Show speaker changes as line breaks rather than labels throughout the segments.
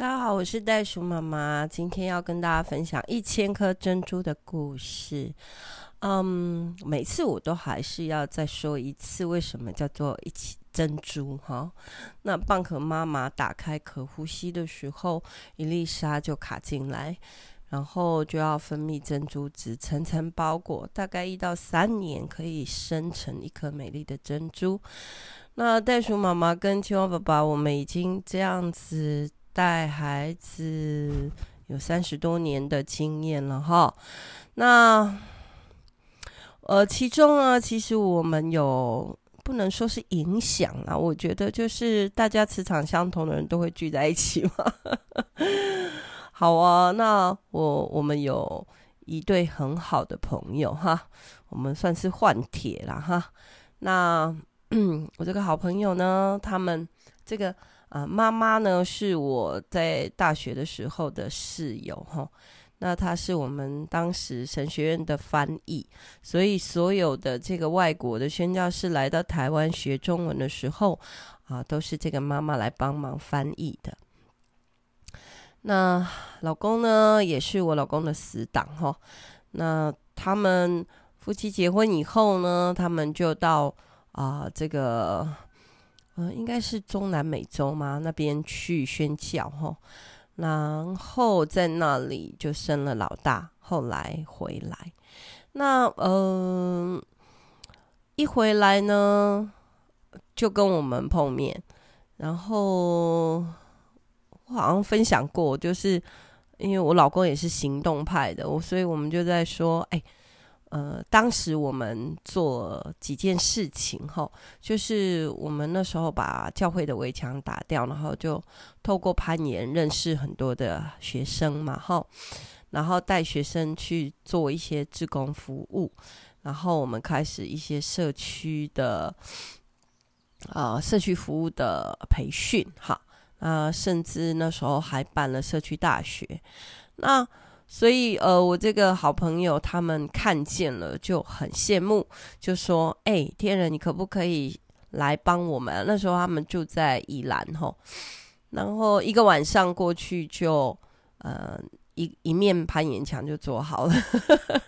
大家好，我是袋鼠妈妈，今天要跟大家分享一千颗珍珠的故事。嗯，每次我都还是要再说一次，为什么叫做一千珍珠？哈，那蚌壳妈妈打开可呼吸的时候，一粒沙就卡进来，然后就要分泌珍珠子，层层包裹，大概一到三年可以生成一颗美丽的珍珠。那袋鼠妈妈跟青蛙爸爸，我们已经这样子。带孩子有三十多年的经验了哈，那呃，其中呢，其实我们有不能说是影响啊，我觉得就是大家磁场相同的人都会聚在一起嘛。好啊，那我我们有一对很好的朋友哈，我们算是换铁了哈。那 我这个好朋友呢，他们这个。啊，妈妈呢是我在大学的时候的室友哈，那她是我们当时神学院的翻译，所以所有的这个外国的宣教士来到台湾学中文的时候，啊，都是这个妈妈来帮忙翻译的。那老公呢，也是我老公的死党哈，那他们夫妻结婚以后呢，他们就到啊这个。嗯，应该是中南美洲嘛，那边去宣教哈，然后在那里就生了老大，后来回来，那、呃，一回来呢，就跟我们碰面，然后我好像分享过，就是因为我老公也是行动派的，我所以我们就在说，哎。呃，当时我们做几件事情哈，就是我们那时候把教会的围墙打掉，然后就透过攀岩认识很多的学生嘛哈，然后带学生去做一些志工服务，然后我们开始一些社区的啊、社区服务的培训哈，啊、甚至那时候还办了社区大学，那。所以，呃，我这个好朋友他们看见了就很羡慕，就说：“哎、天人，你可不可以来帮我们？”那时候他们住在宜兰吼，然后一个晚上过去就，呃，一一面攀岩墙就做好了。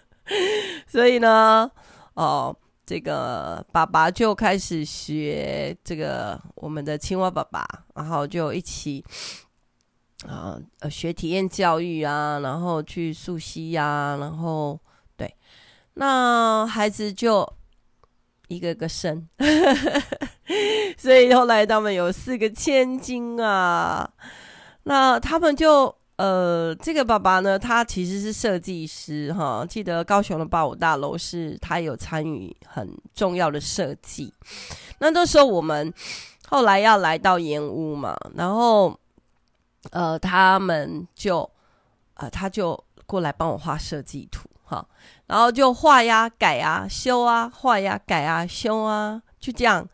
所以呢，哦，这个爸爸就开始学这个我们的青蛙爸爸，然后就一起。啊，呃，学体验教育啊，然后去溯溪呀，然后对，那孩子就一个个生，所以后来他们有四个千金啊。那他们就呃，这个爸爸呢，他其实是设计师哈，记得高雄的八五大楼是他有参与很重要的设计。那那时候我们后来要来到盐屋嘛，然后。呃，他们就，呃，他就过来帮我画设计图哈，然后就画呀、改啊、修啊、画呀、改啊、修啊，就这样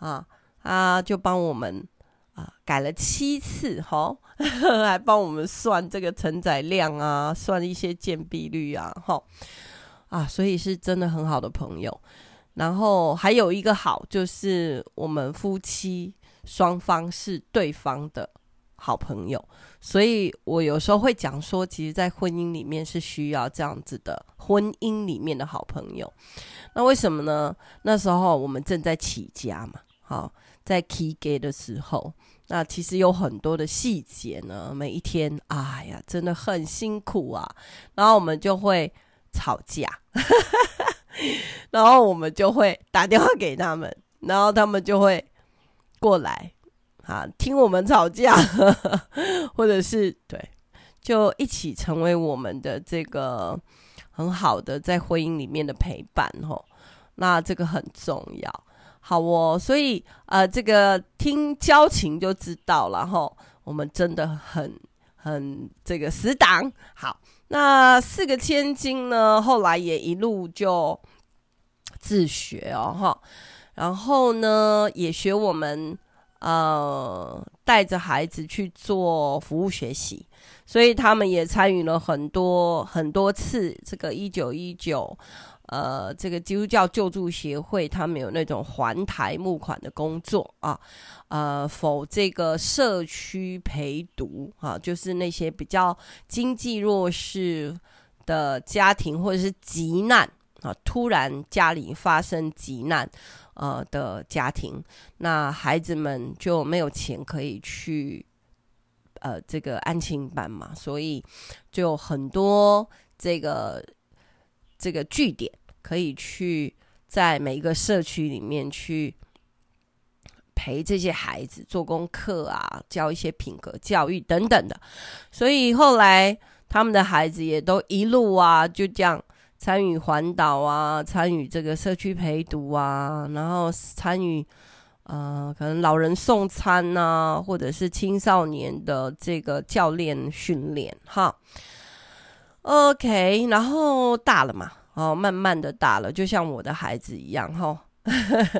啊，他就帮我们啊改了七次哈，还帮我们算这个承载量啊，算一些建蔽率啊，哈，啊，所以是真的很好的朋友。然后还有一个好，就是我们夫妻双方是对方的。好朋友，所以我有时候会讲说，其实，在婚姻里面是需要这样子的婚姻里面的好朋友。那为什么呢？那时候我们正在起家嘛，好，在起家的时候，那其实有很多的细节呢。每一天，哎呀，真的很辛苦啊。然后我们就会吵架，然后我们就会打电话给他们，然后他们就会过来。啊，听我们吵架，或者是对，就一起成为我们的这个很好的在婚姻里面的陪伴吼。那这个很重要，好哦。所以呃，这个听交情就知道了吼。我们真的很很这个死党。好，那四个千金呢，后来也一路就自学哦哈，然后呢也学我们。呃，带着孩子去做服务学习，所以他们也参与了很多很多次这个一九一九呃，这个基督教救助协会他们有那种环台募款的工作啊，呃，否这个社区陪读啊，就是那些比较经济弱势的家庭或者是急难啊，突然家里发生急难呃的家庭，那孩子们就没有钱可以去呃这个安亲班嘛，所以就很多这个。这个据点可以去在每一个社区里面去陪这些孩子做功课啊，教一些品格教育等等的。所以后来他们的孩子也都一路啊，就这样参与环岛啊，参与这个社区陪读啊，然后参与呃，可能老人送餐呐、啊，或者是青少年的这个教练训练哈。OK，然后大了嘛，哦，慢慢的大了，就像我的孩子一样，哈、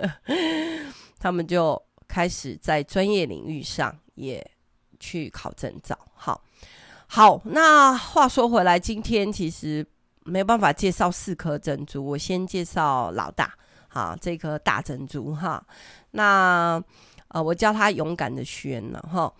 他们就开始在专业领域上也去考证照。好，好，那话说回来，今天其实没有办法介绍四颗珍珠，我先介绍老大，好，这颗大珍珠，哈，那呃，我叫他勇敢的轩了，哈，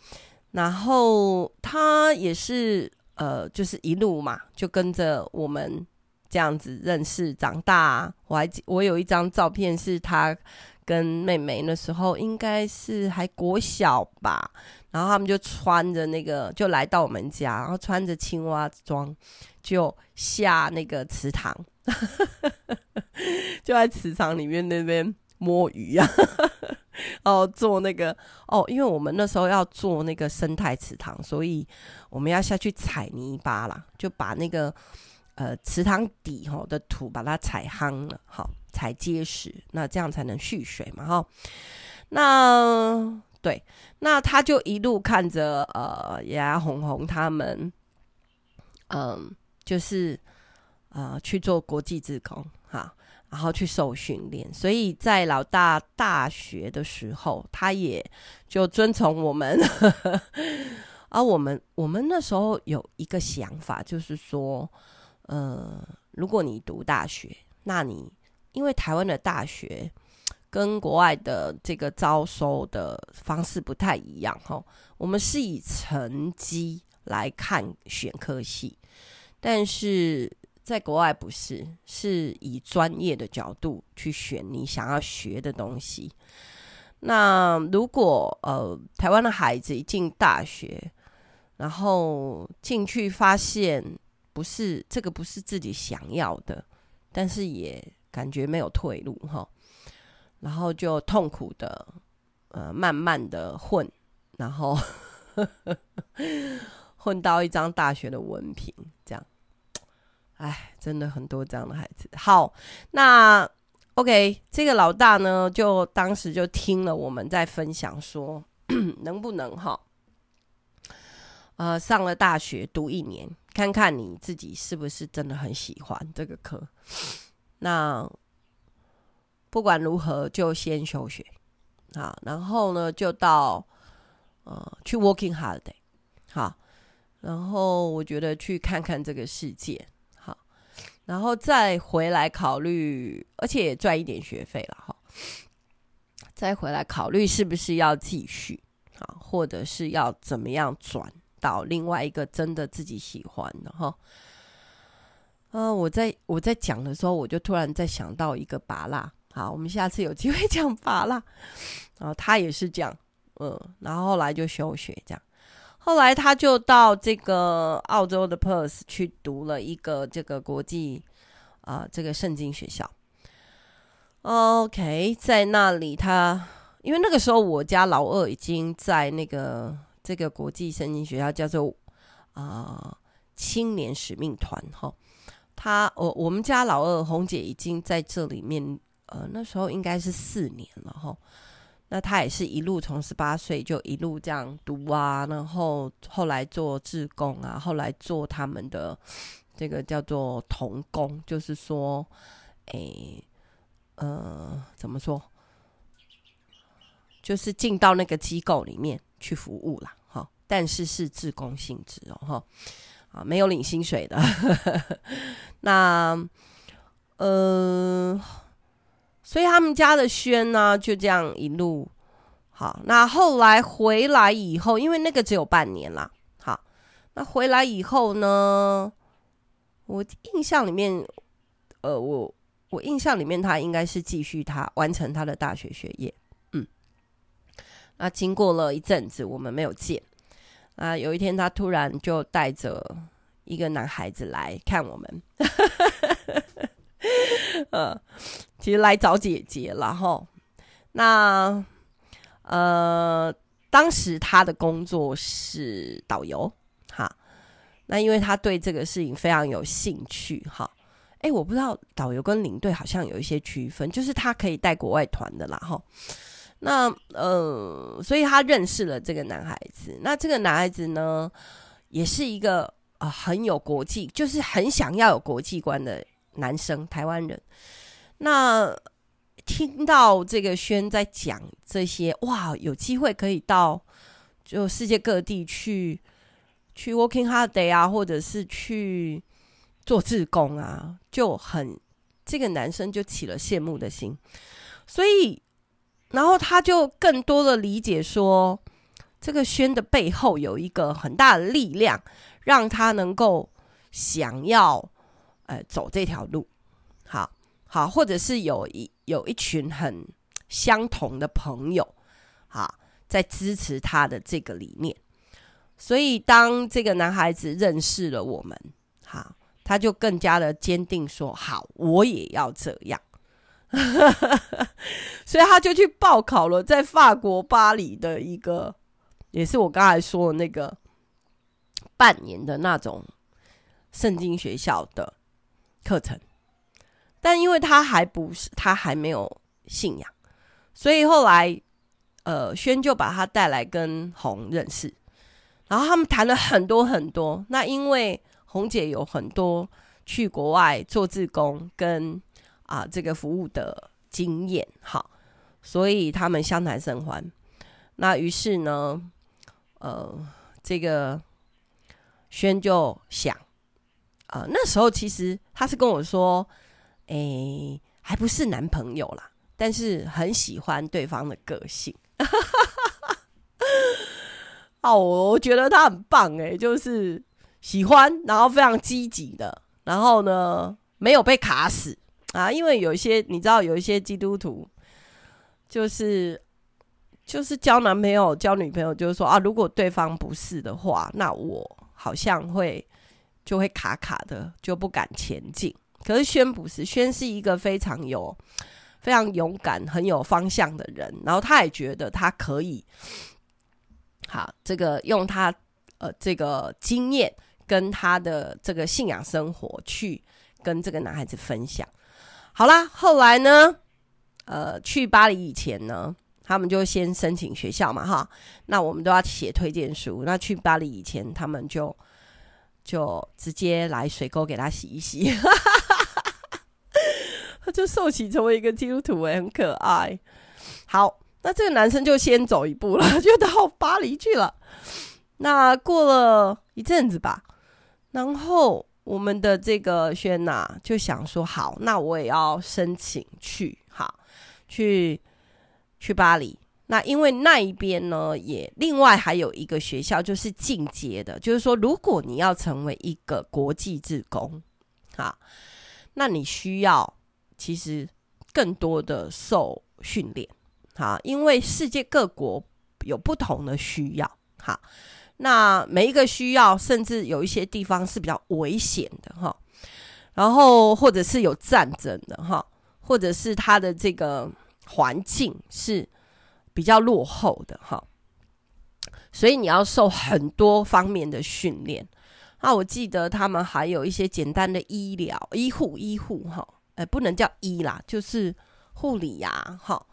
然后他也是。呃，就是一路嘛，就跟着我们这样子认识长大。我还我有一张照片，是他跟妹妹那时候应该是还国小吧，然后他们就穿着那个，就来到我们家，然后穿着青蛙装，就下那个池塘，就在池塘里面那边摸鱼啊。哦，做那个哦，因为我们那时候要做那个生态池塘，所以我们要下去踩泥巴啦，就把那个呃池塘底吼的土把它踩夯了，好踩结实，那这样才能蓄水嘛，哈。那对，那他就一路看着呃牙红红他们，嗯、就是呃去做国际志工，哈。然后去受训练，所以在老大大学的时候，他也就遵从我们。而我们我们那时候有一个想法，就是说，呃，如果你读大学，那你因为台湾的大学跟国外的这个招收的方式不太一样，哈，我们是以成绩来看选科系，但是。在国外不是，是以专业的角度去选你想要学的东西。那如果呃台湾的孩子一进大学，然后进去发现不是这个不是自己想要的，但是也感觉没有退路哈，然后就痛苦的呃慢慢的混，然后 混到一张大学的文凭这样。哎，真的很多这样的孩子。好，那 OK，这个老大呢，就当时就听了我们在分享说，能不能哈，呃，上了大学读一年，看看你自己是不是真的很喜欢这个科。那不管如何，就先休学啊，然后呢，就到呃去 working holiday，好，然后我觉得去看看这个世界。然后再回来考虑，而且赚一点学费了哈。再回来考虑是不是要继续啊，或者是要怎么样转到另外一个真的自己喜欢的哈。呃，我在我在讲的时候，我就突然在想到一个拔蜡。好，我们下次有机会讲拔蜡。然后他也是这样，嗯，然后后来就休学这样。后来他就到这个澳洲的 Perth 去读了一个这个国际啊、呃、这个圣经学校。OK，在那里他因为那个时候我家老二已经在那个这个国际圣经学校叫做啊、青年使命团哈。他我我们家老二红姐已经在这里面呃那时候应该是四年了哈。那他也是一路从十八岁就一路这样读啊，然后后来做志工啊，后来做他们的这个叫做童工，就是说，诶，呃，怎么说？就是进到那个机构里面去服务啦，哈，但是是志工性质哦，哈，啊，没有领薪水的。那呃，所以他们家的轩呢，就这样一路好。那后来回来以后，因为那个只有半年啦，好，那回来以后呢，我印象里面，呃，我我印象里面，他应该是继续他完成他的大学学业。嗯，那经过了一阵子，我们没有见。啊，有一天他突然就带着一个男孩子来看我们。呃，其实来找姐姐了哈。那呃，当时他的工作是导游哈。那因为他对这个事情非常有兴趣哈。哎，我不知道导游跟领队好像有一些区分，就是他可以带国外团的啦哈。那呃，所以他认识了这个男孩子。那这个男孩子呢，也是一个啊、很有国际，就是很想要有国际观的。男生，台湾人，那听到这个轩在讲这些，哇，有机会可以到就世界各地去去 working holiday 啊，或者是去做志工啊，就很这个男生就起了羡慕的心，所以然后他就更多的理解说，这个轩的背后有一个很大的力量，让他能够想要。呃，走这条路，好，或者是有一有一群很相同的朋友，好，在支持他的这个理念。所以，当这个男孩子认识了我们，好，他就更加的坚定说：“好，我也要这样。”所以，他就去报考了在法国巴黎的一个，也是我刚才说的那个半年的那种圣经学校的。课程，但因为他还不是，他还没有信仰，所以后来，呃，轩就把他带来跟红认识，然后他们谈了很多很多。那因为红姐有很多去国外做志工跟啊这个服务的经验，好，所以他们相谈甚欢。那于是呢，呃，这个轩就想。啊、呃，那时候其实他是跟我说，哎、欸，还不是男朋友啦，但是很喜欢对方的个性。哦，我觉得他很棒哎，就是喜欢，然后非常积极的，然后呢，没有被卡死啊。因为有一些你知道，有一些基督徒，就是就是交男朋友、交女朋友，就是说啊，如果对方不是的话，那我好像会。就会卡卡的，就不敢前进。可是轩不是，轩是一个非常有、非常勇敢、很有方向的人。然后他也觉得他可以，好，这个用他呃这个经验跟他的这个信仰生活去跟这个男孩子分享。好啦，后来呢，呃，去巴黎以前呢，他们就先申请学校嘛，哈。那我们都要写推荐书。那去巴黎以前，他们就。就直接来水沟给他洗一洗，他就受洗成为一个基督徒，哎，很可爱。好，那这个男生就先走一步了，就到巴黎去了。那过了一阵子吧，然后我们的这个轩呐就想说，好，那我也要申请去，好，去去巴黎。那因为那一边呢，也另外还有一个学校，就是进阶的，就是说，如果你要成为一个国际志工，啊，那你需要其实更多的受训练，哈，因为世界各国有不同的需要，哈，那每一个需要，甚至有一些地方是比较危险的，哈，然后或者是有战争的，哈，或者是它的这个环境是。比较落后的哈，所以你要受很多方面的训练。那我记得他们还有一些简单的医疗、医护、医护哈，呃，不能叫医啦，就是护理呀哈。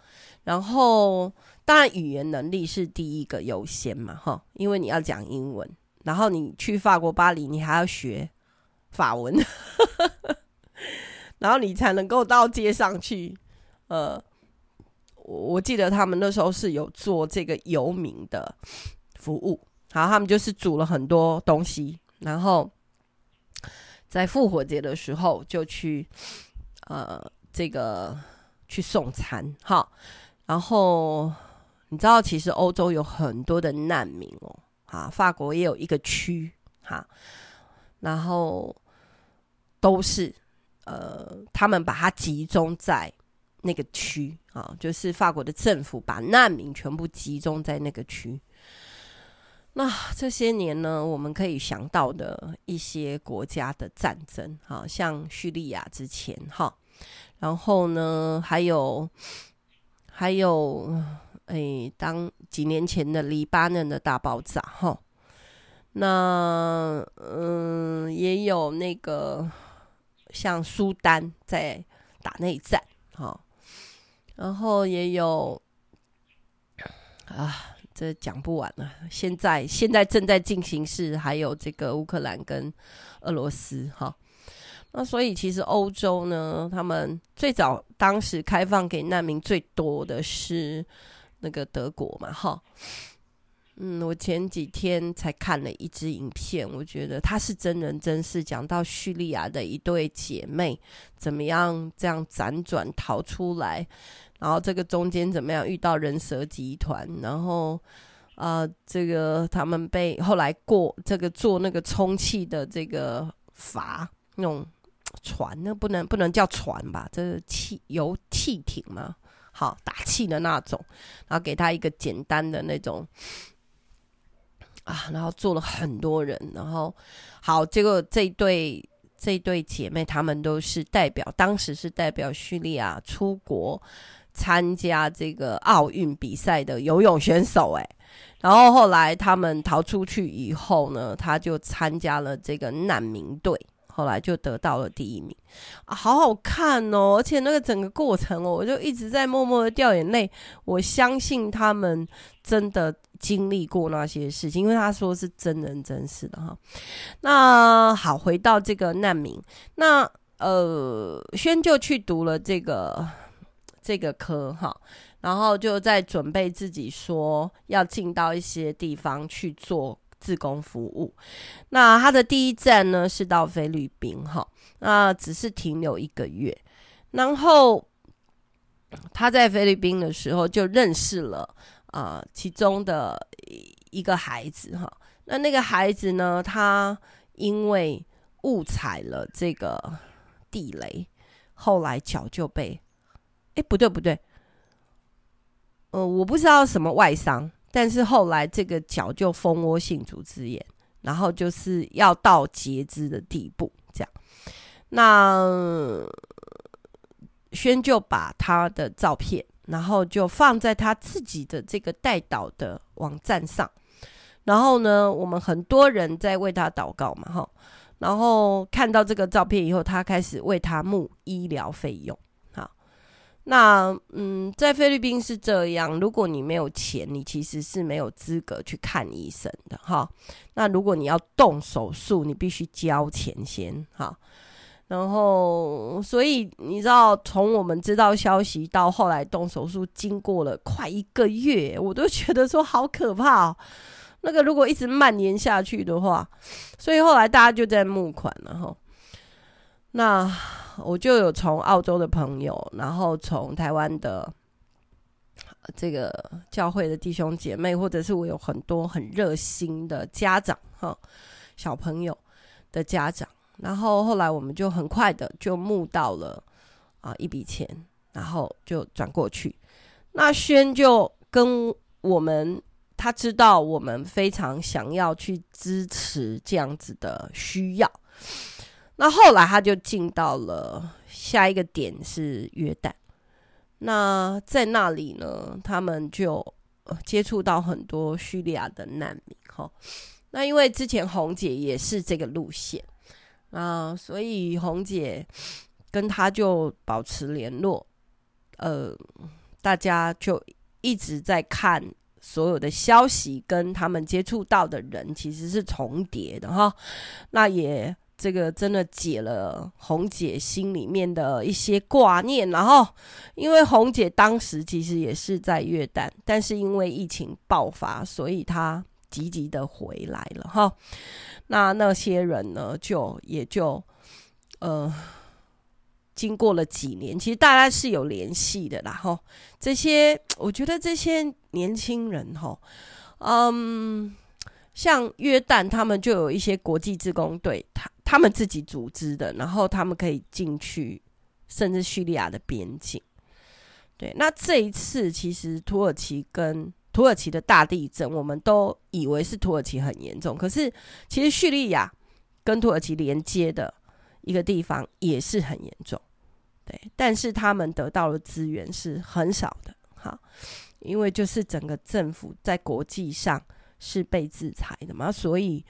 然后当然语言能力是第一个优先嘛哈，因为你要讲英文，然后你去法国巴黎，你还要学法文，然后你才能够到街上去，呃。我记得他们那时候是有做这个游民的服务，好，他们就是煮了很多东西，然后在复活节的时候就去呃这个去送餐哈。然后你知道，其实欧洲有很多的难民哦，啊，法国也有一个区哈，然后都是呃，他们把它集中在那个区啊，就是法国的政府把难民全部集中在那个区。那这些年呢，我们可以想到的一些国家的战争，哈像叙利亚之前哈，然后呢，还有还有，诶，当几年前的黎巴嫩的大爆炸哈，那嗯，也有那个像苏丹在打内战哈，然后也有啊。这讲不完了。现在现在正在进行式，还有这个乌克兰跟俄罗斯哈。那所以其实欧洲呢，他们最早当时开放给难民最多的是那个德国嘛哈。嗯，我前几天才看了一支影片，我觉得它是真人真事，讲到叙利亚的一对姐妹怎么样这样辗转逃出来。然后这个中间怎么样遇到人蛇集团，然后啊、呃，这个他们被后来过这个做那个充气的这个筏那种船，那不能不能叫船吧？这是汽油汽艇嘛？好，打气的那种，然后给他一个简单的那种啊，然后坐了很多人，然后好，结果这对这对姐妹她们都是代表，当时是代表叙利亚出国。参加这个奥运比赛的游泳选手，哎，然后后来他们逃出去以后呢，他就参加了这个难民队，后来就得到了第一名，好好看哦！而且那个整个过程哦，我就一直在默默的掉眼泪。我相信他们真的经历过那些事情，因为他说是真人真事的哈。那好，回到这个难民，那呃，轩就去读了这个。这个科哈，然后就在准备自己说要进到一些地方去做自工服务。那他的第一站呢是到菲律宾哈，那只是停留一个月。然后他在菲律宾的时候就认识了啊、其中的一个孩子哈。那那个孩子呢，他因为误踩了这个地雷，后来脚就被。哎，不对不对，呃，我不知道什么外伤，但是后来这个脚就蜂窝性组织炎，然后就是要到截肢的地步，这样。那轩就把他的照片，然后就放在他自己的这个代祷的网站上，然后呢，我们很多人在为他祷告嘛，哈，然后看到这个照片以后，他开始为他募医疗费用。那嗯，在菲律宾是这样，如果你没有钱，你其实是没有资格去看医生的哈。那如果你要动手术，你必须交钱先哈。然后，所以你知道，从我们知道消息到后来动手术，经过了快一个月，我都觉得说好可怕哦。那个如果一直蔓延下去的话，所以后来大家就在募款了哈。那。我就有从澳洲的朋友，然后从台湾的这个教会的弟兄姐妹，或者是我有很多很热心的家长哈，小朋友的家长，然后后来我们就很快的就募到了啊一笔钱，然后就转过去。那轩就跟我们，他知道我们非常想要去支持这样子的需要。那后来他就进到了下一个点是约旦，那在那里呢，他们就接触到很多叙利亚的难民哈。那因为之前红姐也是这个路线啊，所以红姐跟他就保持联络，呃，大家就一直在看所有的消息，跟他们接触到的人其实是重叠的哈。那也。这个真的解了红姐心里面的一些挂念，然后因为红姐当时其实也是在约旦，但是因为疫情爆发，所以她急急的回来了哈。那那些人呢，就也就呃经过了几年，其实大家是有联系的啦。哈，这些我觉得这些年轻人哈，嗯，像约旦他们就有一些国际志工队，他他们自己组织的，然后他们可以进去，甚至叙利亚的边境。对，那这一次其实土耳其跟土耳其的大地震，我们都以为是土耳其很严重，可是其实叙利亚跟土耳其连接的一个地方也是很严重，对，但是他们得到的资源是很少的，哈，因为就是整个政府在国际上是被制裁的嘛，所以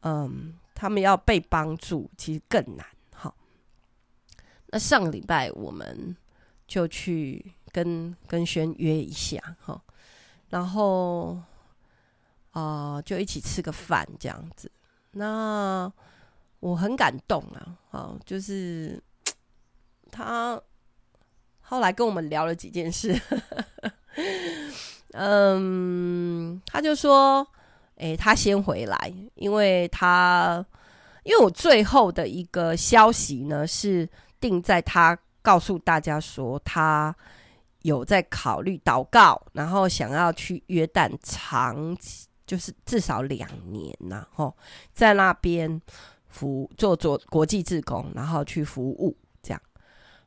嗯，他们要被帮助其实更难，哈。那上个礼拜我们就去。跟跟轩约一下哈，然后啊、就一起吃个饭这样子。那我很感动啊，啊，就是他后来跟我们聊了几件事。嗯，他就说，哎，他先回来，因为他因为我最后的一个消息呢，是定在他告诉大家说他。有在考虑祷告，然后想要去约旦长，就是至少两年呐，吼，在那边服做做国际志工，然后去服务这样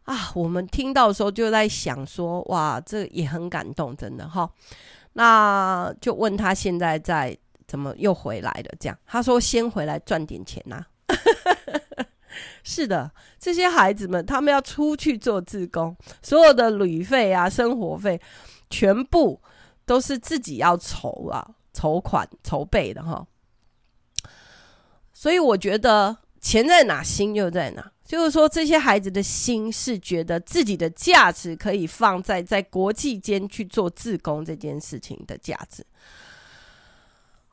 啊。我们听到的时候就在想说，哇，这也很感动，真的哈。那就问他现在在怎么又回来了？这样他说先回来赚点钱呐。是的，这些孩子们他们要出去做自工，所有的旅费啊、生活费，全部都是自己要筹啊、筹款筹备的哈。所以我觉得钱在哪，心就在哪。就是说，这些孩子的心是觉得自己的价值可以放在在国际间去做自工这件事情的价值。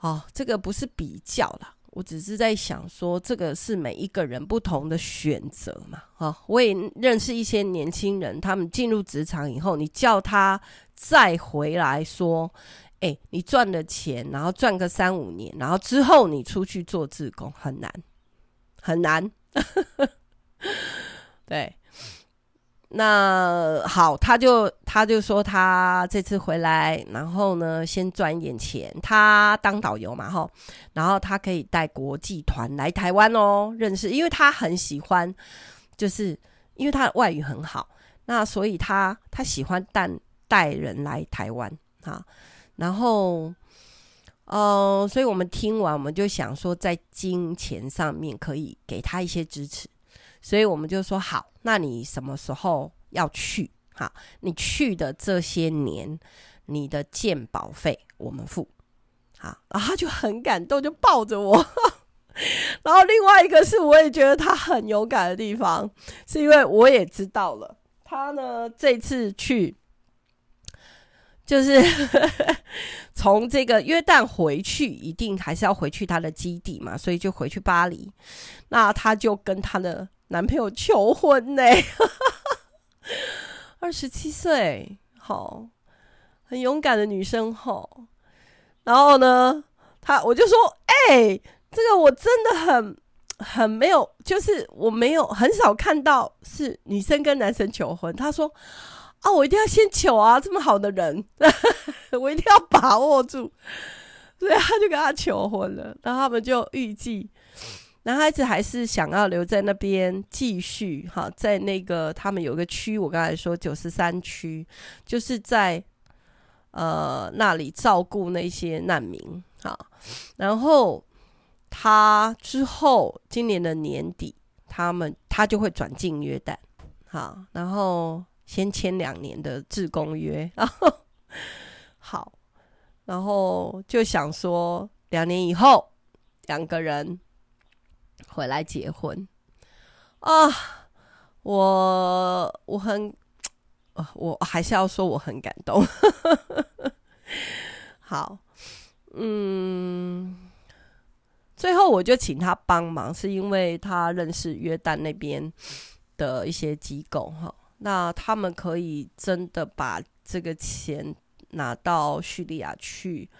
哦，这个不是比较啦。我只是在想说，这个是每一个人不同的选择嘛。哈，我也认识一些年轻人，他们进入职场以后，你叫他再回来说，哎，你赚了钱，然后赚个三五年，然后之后你出去做自工，很难，很难。对。那好，他就他就说他这次回来，然后呢，先赚一点钱。他当导游嘛，哈，然后他可以带国际团来台湾哦，认识，因为他很喜欢，就是因为他的外语很好，那所以他他喜欢带带人来台湾啊。然后，呃，所以我们听完，我们就想说，在金钱上面可以给他一些支持。所以我们就说好，那你什么时候要去？好，你去的这些年，你的健保费我们付。好，然后他就很感动，就抱着我。然后另外一个是，我也觉得他很勇敢的地方，是因为我也知道了，他呢这次去，就是 从这个约旦回去，一定还是要回去他的基地嘛，所以就回去巴黎。那他就跟他的。男朋友求婚呢，二十七岁，好，很勇敢的女生哈。然后呢，他我就说，哎、欸，这个我真的很很没有，就是我没有很少看到是女生跟男生求婚。他说，啊，我一定要先求啊，这么好的人，我一定要把握住。所以他就跟他求婚了，然后他们就预计。男孩子还是想要留在那边继续哈，在那个他们有个区，我刚才说九十三区，就是在呃那里照顾那些难民哈。然后他之后今年的年底，他们他就会转进约旦，好，然后先签两年的志工约，然 后好，然后就想说两年以后两个人。回来结婚啊！我我很，我还是要说我很感动。好，嗯，最后我就请他帮忙，是因为他认识约旦那边的一些机构哈，那他们可以真的把这个钱拿到叙利亚去，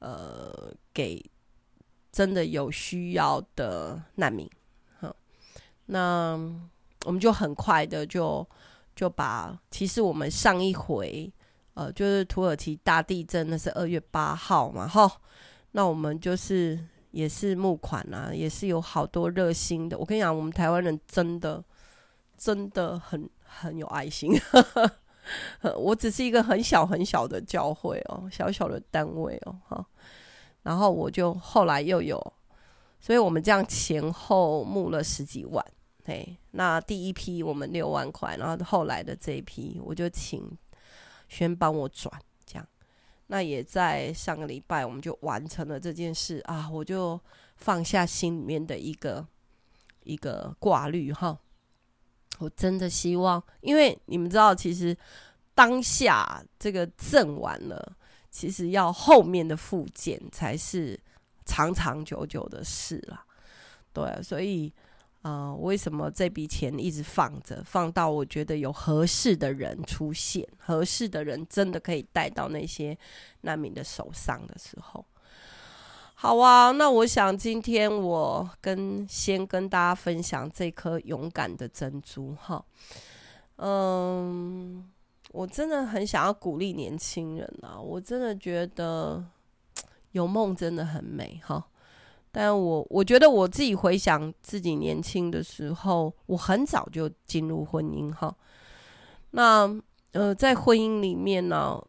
呃，给。真的有需要的难民，好，那我们就很快的就就把，其实我们上一回，呃，就是土耳其大地震，那是二月八号嘛，哈，那我们就是也是募款啊，也是有好多热心的。我跟你讲，我们台湾人真的真的很很有爱心。我只是一个很小很小的教会哦，小小的单位哦，哈。然后我就后来又有，所以我们这样前后募了十几万。嘿，那第一批我们六万块，然后后来的这一批我就请轩帮我转，这样。那也在上个礼拜我们就完成了这件事啊，我就放下心里面的一个一个挂虑哈。我真的希望，因为你们知道，其实当下这个震完了，其实要后面的复健才是长长久久的事啦。对，所以啊、呃，为什么这笔钱一直放着，放到我觉得有合适的人出现，合适的人真的可以带到那些难民的手上的时候。好啊，那我想今天我跟先跟大家分享这颗勇敢的珍珠哈，嗯，我真的很想要鼓励年轻人啊，我真的觉得有梦真的很美哈，但我我觉得我自己回想自己年轻的时候，我很早就进入婚姻哈，那呃在婚姻里面呢，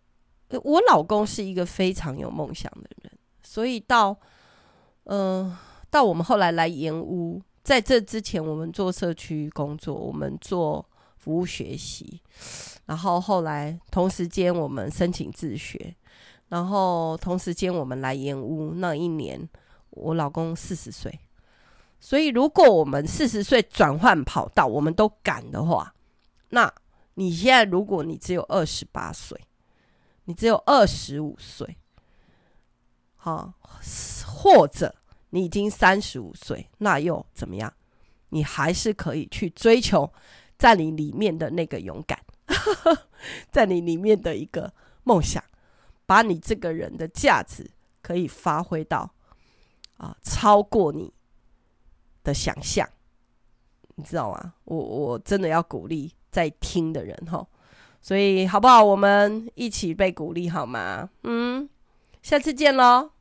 我老公是一个非常有梦想的人。所以到，呃，到我们后来来盐屋，在这之前，我们做社区工作，我们做服务学习，然后后来同时间我们申请自学，然后同时间我们来延屋那一年，我老公四十岁，所以如果我们四十岁转换跑道，我们都敢的话，那你现在如果你只有二十八岁，你只有二十五岁。好，或者你已经三十五岁，那又怎么样？你还是可以去追求在你里面的那个勇敢，在你里面的一个梦想，把你这个人的价值可以发挥到啊，超过你的想象，你知道吗？我我真的要鼓励在听的人哈，所以好不好？我们一起被鼓励好吗？嗯，下次见喽。